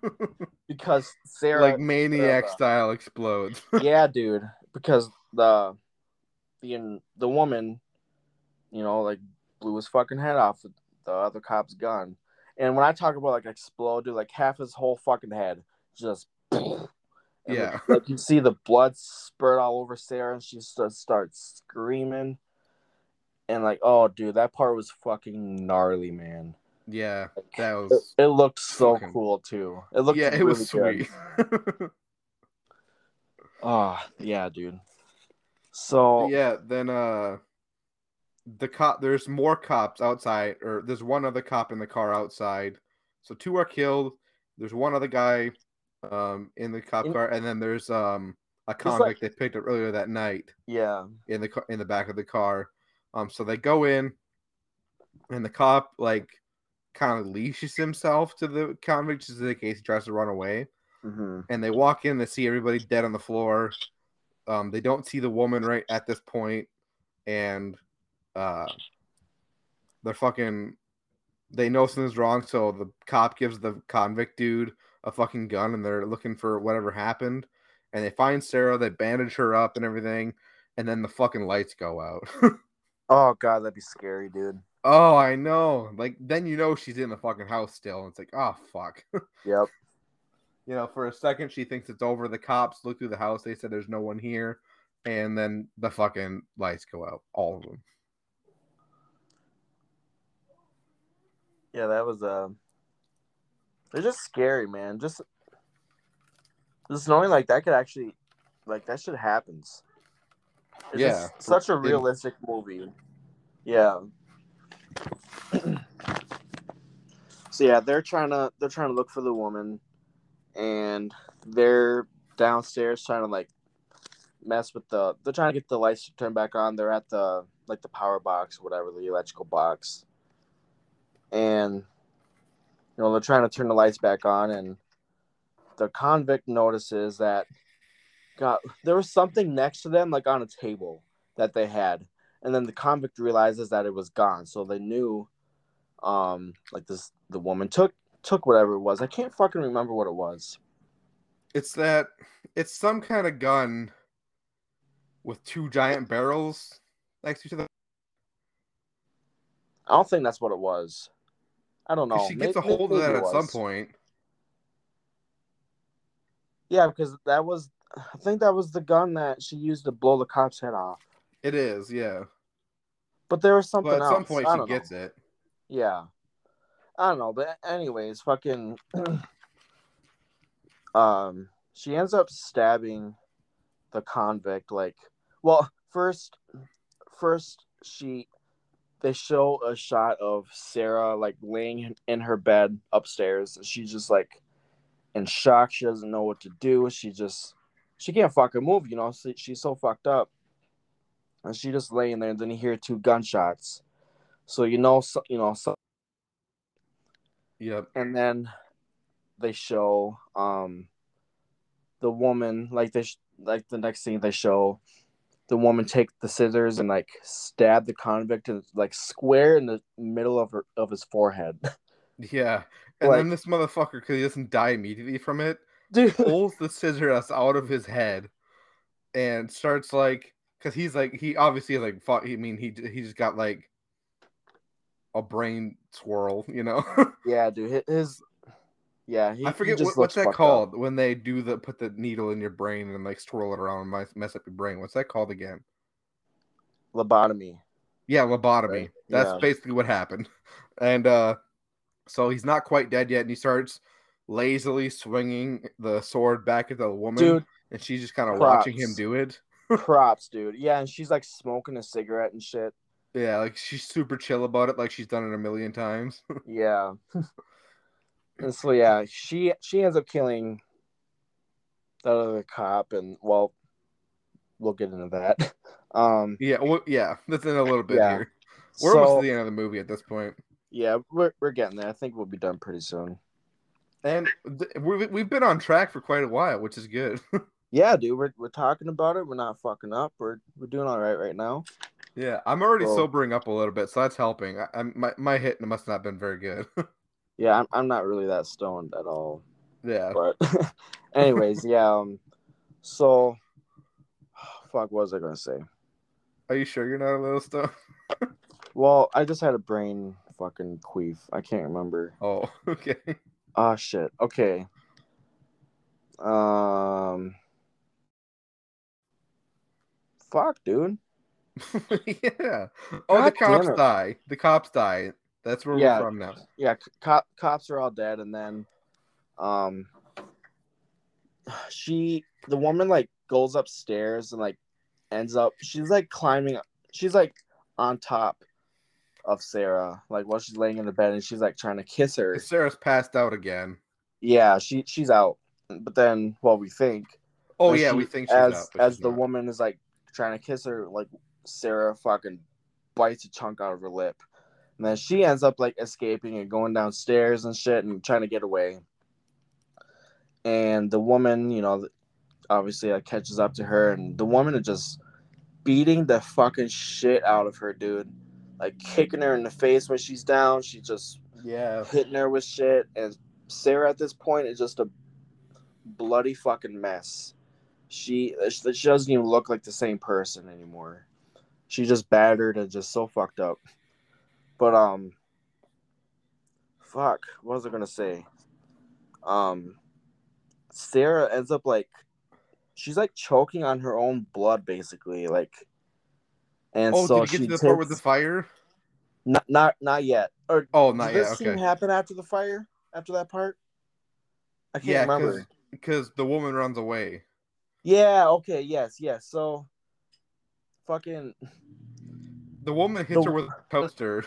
(laughs) because Sarah like maniac Sarah- style explodes. (laughs) yeah, dude, because the the the woman, you know, like blew his fucking head off with the other cop's gun. And when I talk about like explode, dude, like half his whole fucking head just. (clears throat) Yeah. Like, (laughs) like, you see the blood spurt all over Sarah, and she just starts screaming. and like, oh, dude, that part was fucking gnarly, man. Yeah, that was. it looked so fucking- cool too. It looked yeah, it really was sweet. Oh, (laughs) yeah, dude. So yeah, then uh, the cop. There's more cops outside, or there's one other cop in the car outside. So two are killed. There's one other guy, um, in the cop In- car, and then there's um a like- convict they picked up earlier that night. yeah, in the car, in the back of the car. Um, so they go in, and the cop like kind of leashes himself to the convict just in case he tries to run away. hmm And they walk in, they see everybody dead on the floor. Um, they don't see the woman right at this point, and uh, they're fucking. They know something's wrong, so the cop gives the convict dude a fucking gun, and they're looking for whatever happened. And they find Sarah, they bandage her up and everything, and then the fucking lights go out. (laughs) Oh god, that'd be scary, dude. oh, I know. Like then you know she's in the fucking house still. And it's like, oh fuck. (laughs) Yep. you know, for a second she thinks it's over. The cops look through the house. They said there's no one here, and then the fucking lights go out, all of them. Yeah, that was uh It's just scary, man. Just just knowing like that could actually like that shit happens. It's Yeah. such a realistic movie. Yeah. (clears throat) so yeah, they're trying to they're trying to look for the woman and they're downstairs trying to like mess with the they're trying to get the lights to turn back on. They're at the like the power box, whatever, the electrical box. And you know, they're trying to turn the lights back on and the convict notices that God, there was something next to them, like on a table that they had, and then the convict realizes that it was gone. So they knew, um, like this, the woman took took whatever it was. I can't fucking remember what it was. It's that it's some kind of gun with two giant barrels next to each other. I don't think that's what it was. I don't know. she gets a May- may- hold of that at some point. Yeah, because that was, I think that was the gun that she used to blow the cop's head off. It is, yeah. But there was something But at else. some point she know. gets it. Yeah. I don't know, but anyways, fucking (clears throat) um she ends up stabbing the convict like well, first first she they show a shot of Sarah like laying in her bed upstairs she's just like in shock. She doesn't know what to do. She just she can't fucking move, you know. She- She's so fucked up. And she just laying there and then you hear two gunshots. So you know so, you know so, Yep. and then they show um the woman like they sh- like the next thing they show the woman take the scissors and like stab the convict and like square in the middle of her of his forehead (laughs) Yeah. And Like- then this motherfucker, because he doesn't die immediately from it, dude (laughs) pulls the scissors out of his head and starts like, because he's like, he obviously like, fought, I mean, he he just got like a brain swirl, you know. (laughs) yeah dude his yeah he, I forget what, what's that fucked up. called when they do the put the needle in your brain and like swirl it around and mess up your brain. What's that called again? lobotomy Yeah, lobotomy. Right, That's yeah. basically what happened. (laughs) And uh so he's not quite dead yet, and he starts lazily swinging the sword back at the woman, dude and she's just kind of watching him do it. (laughs) props dude yeah and she's like smoking a cigarette and shit Yeah, like she's super chill about it, like she's done it a million times. (laughs) yeah and so yeah she she ends up killing that other cop and well we'll get into that (laughs) um yeah, well, yeah, that's in a little bit Yeah. here. We're so, almost to the end of the movie at this point. yeah we're, we're getting there i think we'll be done pretty soon And th- we've, we've been on track for quite a while, which is good. (laughs) yeah dude we're, we're talking about it we're not fucking up we're we're doing all right right now yeah, I'm already Well- sobering up a little bit, so that's helping. I, I'm, my, my hit must not have been very good. (laughs) yeah i'm, I'm not really that stoned at all yeah. but (laughs) anyways yeah um so (sighs) fuck what was i gonna say Are you sure you're not a little stoned? (laughs) well i just had a brain fucking queef i can't remember Oh, (laughs) okay. Oh shit. Okay. Um. Fuck, dude. yeah. Oh, the God damn cops die. The cops die. That's where Yeah. we're from now. yeah, cop, cops are all dead, and then, um, she, the woman, like goes upstairs and like ends up. She's like climbing. She's like on top of Sarah, like while she's laying in the bed, and she's like trying to kiss her. Sarah's passed out again. Yeah, she she's out, but then, well, we think. Oh yeah, she- we think she's as out. as the not. woman is like trying to kiss her, like Sarah fucking bites a chunk out of her lip, and then she ends up like escaping and going downstairs and shit and trying to get away. And the woman, you know, obviously like catches up to her, and the woman is just beating the fucking shit out of her, dude. Like kicking her in the face when she's down. She's just Yeah. hitting her with shit, and Sarah at this point is just a bloody fucking mess. She she doesn't even look like the same person anymore. She's just battered and just so fucked up. But um, fuck, what was I gonna say? Um, Sarah ends up like, she's like choking on her own blood, basically, like. And Oh, so did you get to the part with the fire? not not not yet. Or Oh, not did yet. this scene Okay. happen after the fire? After that part? I can't Yeah, remember. because the woman runs away. Yeah, okay, yes, yes. So fucking The woman hits The- her with a toaster.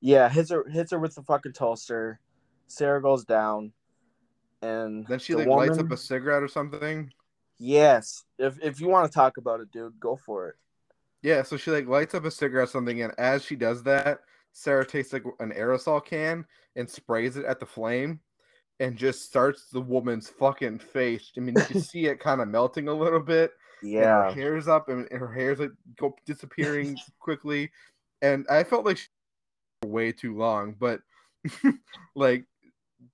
Yeah, hits her hits her with the fucking toaster. Sarah goes down and Then she the like lights up a cigarette or something. Yes. If if you want to talk about it, dude, go for it. Yeah, so she like lights up a cigarette or something, and as she does that, Sarah takes like an aerosol can and sprays it at the flame, and just starts the woman's fucking face. I mean, you can (laughs) see it kind of melting a little bit. Yeah. her hair's up, and her hair's like go disappearing (laughs) quickly, and I felt like she way too long, but (laughs) like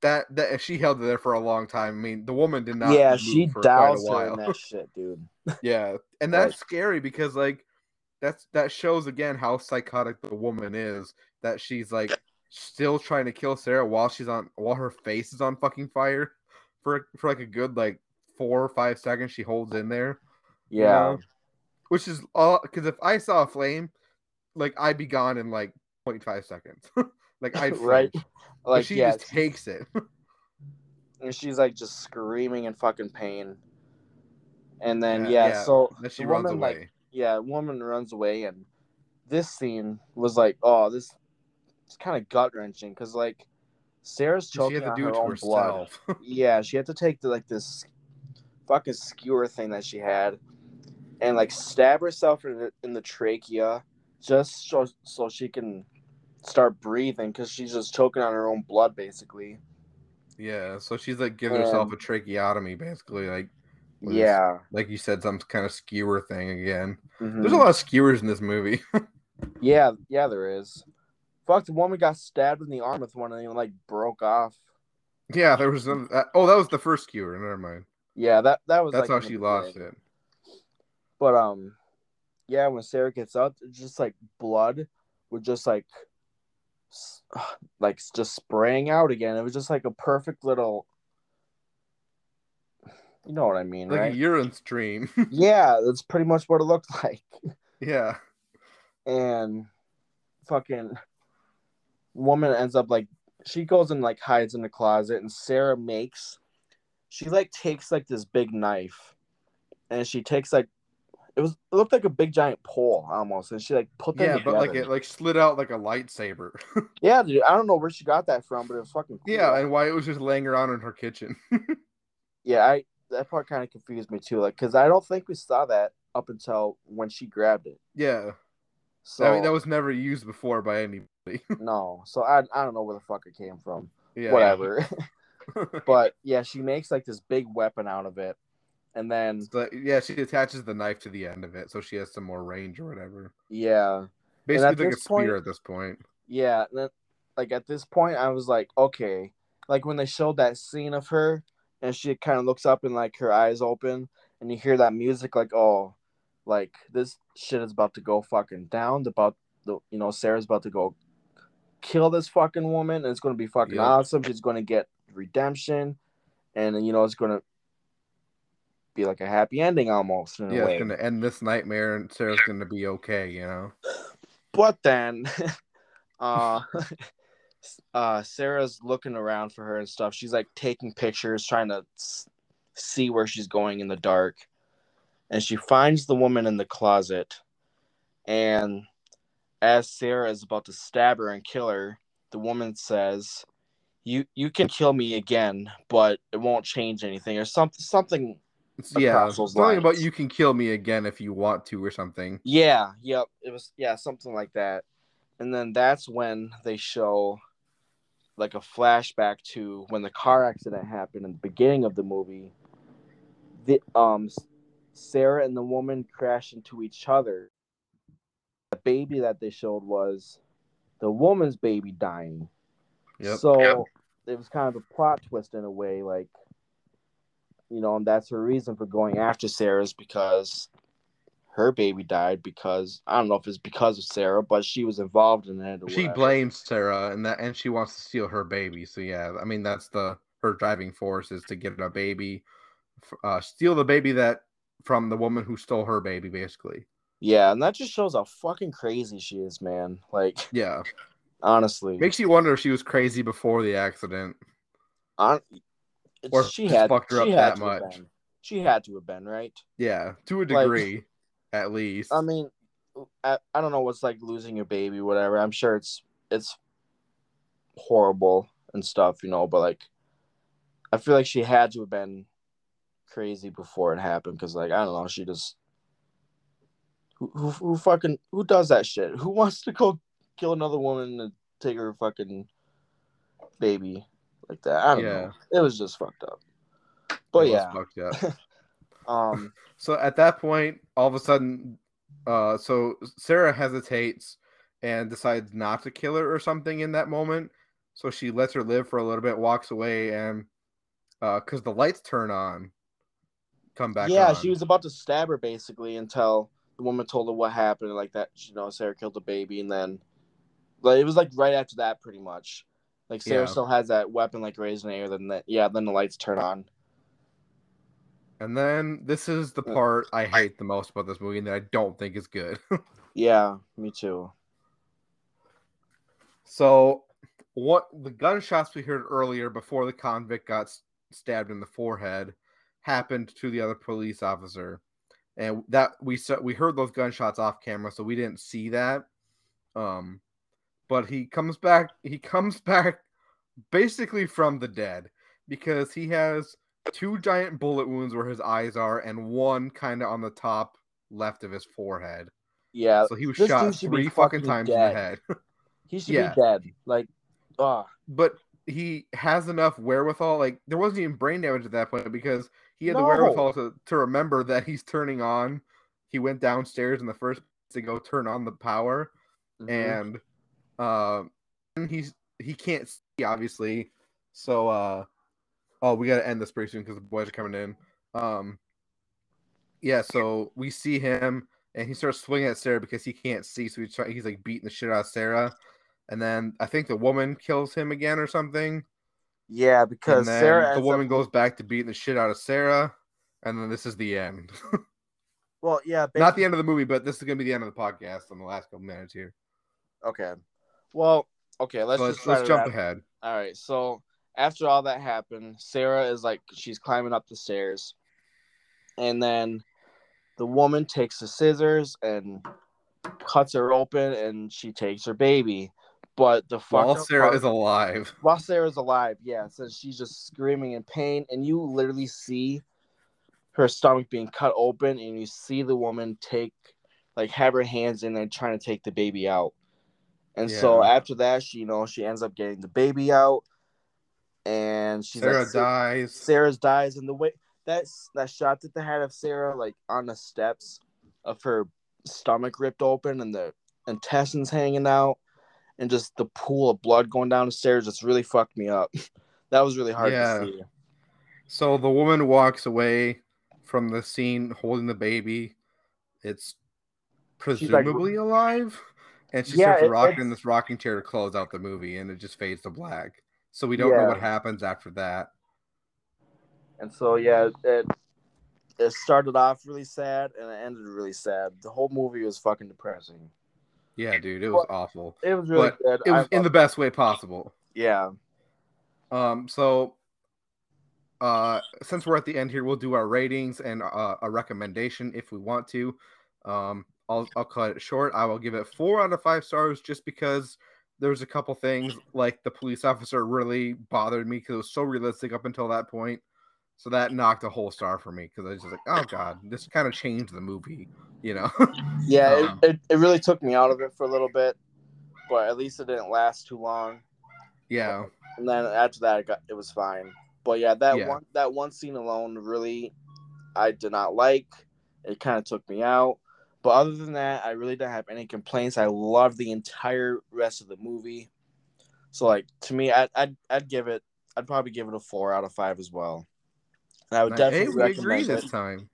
that that she held it there for a long time. I mean, the woman did not. Yeah, she doused her in that shit, dude. (laughs) Yeah, and that's Like- scary because like that's that shows again how psychotic the woman is. That she's like still trying to kill Sarah while she's on while her face is on fucking fire for for like a good like four or five seconds. She holds in there, you Yeah. know? which is all because if I saw a flame, like I'd be gone in like 0.5 seconds. (laughs) like I'd (laughs) Right. Like she yeah, just takes it. (laughs) and she's like just screaming in fucking pain. And then Yeah, yeah, yeah. so she runs woman, away. like, yeah, woman runs away, and this scene was like, oh, this it's kind of gut wrenching because like Sarah's she choking had to on do her it own blood. Yeah, she had to take the like this fucking skewer thing that she had, and like stab herself in the, in the trachea just so so she can start breathing because she's just choking on her own blood basically. yeah, so she's like giving herself a tracheotomy, basically. Like Yeah, like you said, some kind of skewer thing again. mhm. There's a lot of skewers in this movie. (laughs) yeah, yeah. There is. Fuck, the woman got stabbed in the arm with one and it like broke off. yeah, there was some. That, oh, that was the first skewer. Never mind. Yeah, that that was That's like, how she lost beginning. it. But um, yeah, when Sarah gets up, it's just like blood would just like, like just spraying out again. It was just like a perfect little. You know what I mean, Like right? a urine stream. (laughs) yeah, that's pretty much what it looked (laughs) like. yeah. And fucking woman ends up like she goes and like hides in the closet, and Sarah makes she like takes like this big knife, and she takes like it was it looked like a big giant pole almost, and she like put them Yeah, but like it like slid out like a lightsaber. (laughs) Yeah, dude, I don't know where she got that from, but it was fucking cool. yeah, and why it was just laying around in her kitchen. (laughs) yeah, I that part kind of confused me too, like because I don't think we saw that up until when she grabbed it. yeah. So I mean, that was never used before by anybody. (laughs) no, so I I don't know where the fuck it came from. yeah. Whatever. but yeah, she makes like this big weapon out of it, and then So, yeah, she attaches the knife to the end of it, so she has some more range or whatever. yeah, Basically, at like a this spear point- at this point. yeah, then like at this point, I was like, okay, like when they showed that scene of her, and she kind of looks up and like her eyes open, and you hear that music, like oh, like this shit is about to go fucking down. About the you know Sarah's about to go kill this fucking woman, and it's gonna be fucking Yep. awesome. She's gonna get redemption, and you know it's gonna be like a happy ending almost in a Yeah, way. it's gonna end this nightmare, and Sarah's gonna be okay. You know. But then, (laughs) uh, uh, Sarah's looking around for her and stuff. She's like taking pictures, trying to see where she's going in the dark. And she finds the woman in the closet. And as Sarah is about to stab her and kill her, the woman says, "You you can kill me again, but it won't change anything," or something something yeah, Across those something about you can kill me again if you want to, or something. Yeah, yep. It was yeah, something like that. And then that's when they show like a flashback to when the car accident happened in the beginning of the movie. The um Sarah and the woman crash into each other. The baby that they showed was the woman's baby dying. Yep. So Yep. it was kind of a plot twist in a way, like you know, and that's her reason for going after Sarah's because her baby died because I don't know if it's because of Sarah, but she was involved in it. she blames Sarah, and that, and she wants to steal her baby. So yeah, I mean that's the her driving force is to get a baby, uh, steal the baby that from the woman who stole her baby, basically. Yeah, and that just shows how fucking crazy she is, man. Like Yeah, honestly, makes you wonder if she was crazy before the accident. on, Or she had fucked her up that much. She had to have been right. Yeah, to a Like- degree, at least. I mean, I, I don't know what's like losing your baby, whatever. I'm sure it's it's horrible and stuff, you know. But like, I feel like she had to have been crazy before it happened because, like, I don't know, she just who, who who fucking who does that shit? Who wants to go kill another woman and take her fucking baby like that? I don't Yeah. know. It was just fucked up. But It was yeah, fucked up. (laughs) um, (laughs) So at that point, all of a sudden, uh, so Sarah hesitates and decides not to kill her or something in that moment. So she lets her live for a little bit, walks away, and uh because the lights turn on, come back. yeah, on. she was about to stab her basically until the woman told her what happened, like that. You know, Sarah killed the baby, and then like it was like right after that, pretty much. Like Sarah Yeah. still has that weapon like raised in the air. Then that, yeah, then the lights turn on. And then this is the part I hate the most about this movie, and that I don't think is good. (laughs) Yeah, me too. So, what the gunshots we heard earlier before the convict got stabbed in the forehead happened to the other police officer, and that we saw we heard those gunshots off camera, so we didn't see that. Um, but he comes back. He comes (laughs) back basically from the dead because he has two giant bullet wounds where his eyes are, and one kind of on the top left of his forehead. Yeah, So he was shot dude should be three fucking fucking times in the head. (laughs) he should yeah. be dead. Like, ah, but he has enough wherewithal. Like there wasn't even brain damage at that point because he had the wherewithal to, to remember that he's turning on. He went downstairs in the first to go turn on the power, mhm. and uh, he's he can't see obviously. So uh, oh, we got to end this pretty soon because the boys are coming in. Um, yeah, so we see him and he starts swinging at Sarah because he can't see, so he's trying, he's like beating the shit out of Sarah. And then I think the woman kills him again or something. yeah, because Sarah the ends up- woman goes back to beating the shit out of Sarah. And then this is the end. (laughs) Well, yeah, Not the end of the movie, but this is gonna be the end of the podcast in the last couple minutes here. Okay. Well, okay. Let's So let's, let's jump wrap- ahead. All right. So after all that happened, Sarah is like she's climbing up the stairs, and then the woman takes the scissors and cuts her open, and she takes her baby. But the While Sarah part- is alive. (laughs) while Sarah's alive, yeah, so she's just screaming in pain, and you literally see her stomach being cut open, and you see the woman take, like, have her hands in there trying to take the baby out. And so after that, she, you know, she ends up getting the baby out, and she's Sarah like, dies. Sarah's dies, and the way that's that shot that they had of Sarah, like on the steps of her stomach ripped open and the intestines hanging out, and just the pool of blood going down the stairs, just really fucked me up. (laughs) that was really hard Yeah. to see. So the woman walks away from the scene holding the baby. It's She's like- presumably alive. And she Yeah, starts it- rocking in this rocking chair to close out the movie, and it just fades to black. So we don't know what happens after that. And so yeah, it it started off really sad and it ended really sad. The whole movie was fucking depressing. Yeah, dude, it was awful. It was really But good. It was I in the best way possible. yeah. Um, so uh since we're at the end here, we'll do our ratings and uh, a recommendation if we want to. Um, I'll I'll cut it short. I will give it four out of five stars just because there's a couple things like the police officer really bothered me because it was so realistic up until that point. So that knocked a whole star for me because I was just like, oh god, this kind of changed the movie, you know. (laughs) Yeah, Um, it, it, it really took me out of it for a little bit, but at least it didn't last too long. yeah, And then after that, it, got, it was fine. But yeah, that Yeah. one that one scene alone really, I did not like. It kind of took me out. But other than that, I really didn't have any complaints. I loved the entire rest of the movie. So like to me, I, I'd I'd give it. I'd probably give it a four out of five as well. And I would definitely hey, we agree recommend this it. time.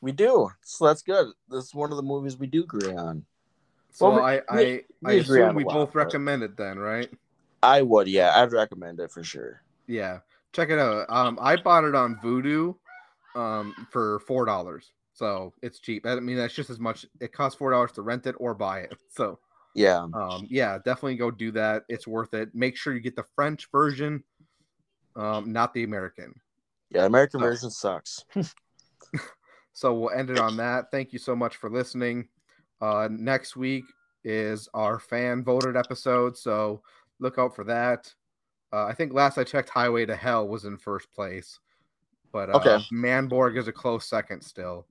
We do. So that's good. This is one of the movies we do agree on. So Well, I I, we- I agree assume we lot, both recommend it then, right? I would, yeah, I'd recommend it for sure. Yeah, check it out. Um, I bought it on Vudu, um, for four dollars. So it's cheap. I mean, that's just as much. It costs four dollars to rent it or buy it. So, Yeah, um, yeah, definitely go do that. It's worth it. Make sure you get the French version, um, not the American. yeah. American So- version sucks. (laughs) (laughs) So we'll end it on that. Thank you so much for listening. Uh, next week is our fan voted episode, so look out for that. Uh, I think last I checked, Highway to Hell was in first place, but uh, Okay. Manborg is a close second still.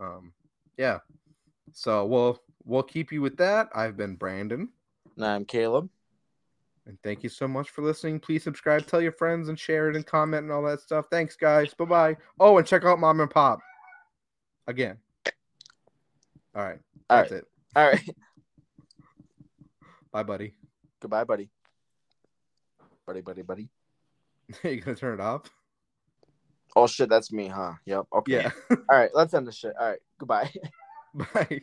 Um, yeah. So we'll we'll keep you with that. I've been Brandon, And I'm Caleb. and thank you so much for listening. Please subscribe, tell your friends, and share it, and comment, and all that stuff. Thanks, guys. Bye bye. Oh, and check out Mom and Pop again. All right. All That's right. it. All right. Bye, buddy. Goodbye, buddy. Buddy, buddy, buddy. (laughs) Are you gonna turn it off? Oh shit, that's me, huh? Yep. Okay. Yeah. (laughs) All right, let's end the shit. All right. Goodbye. (laughs) Bye.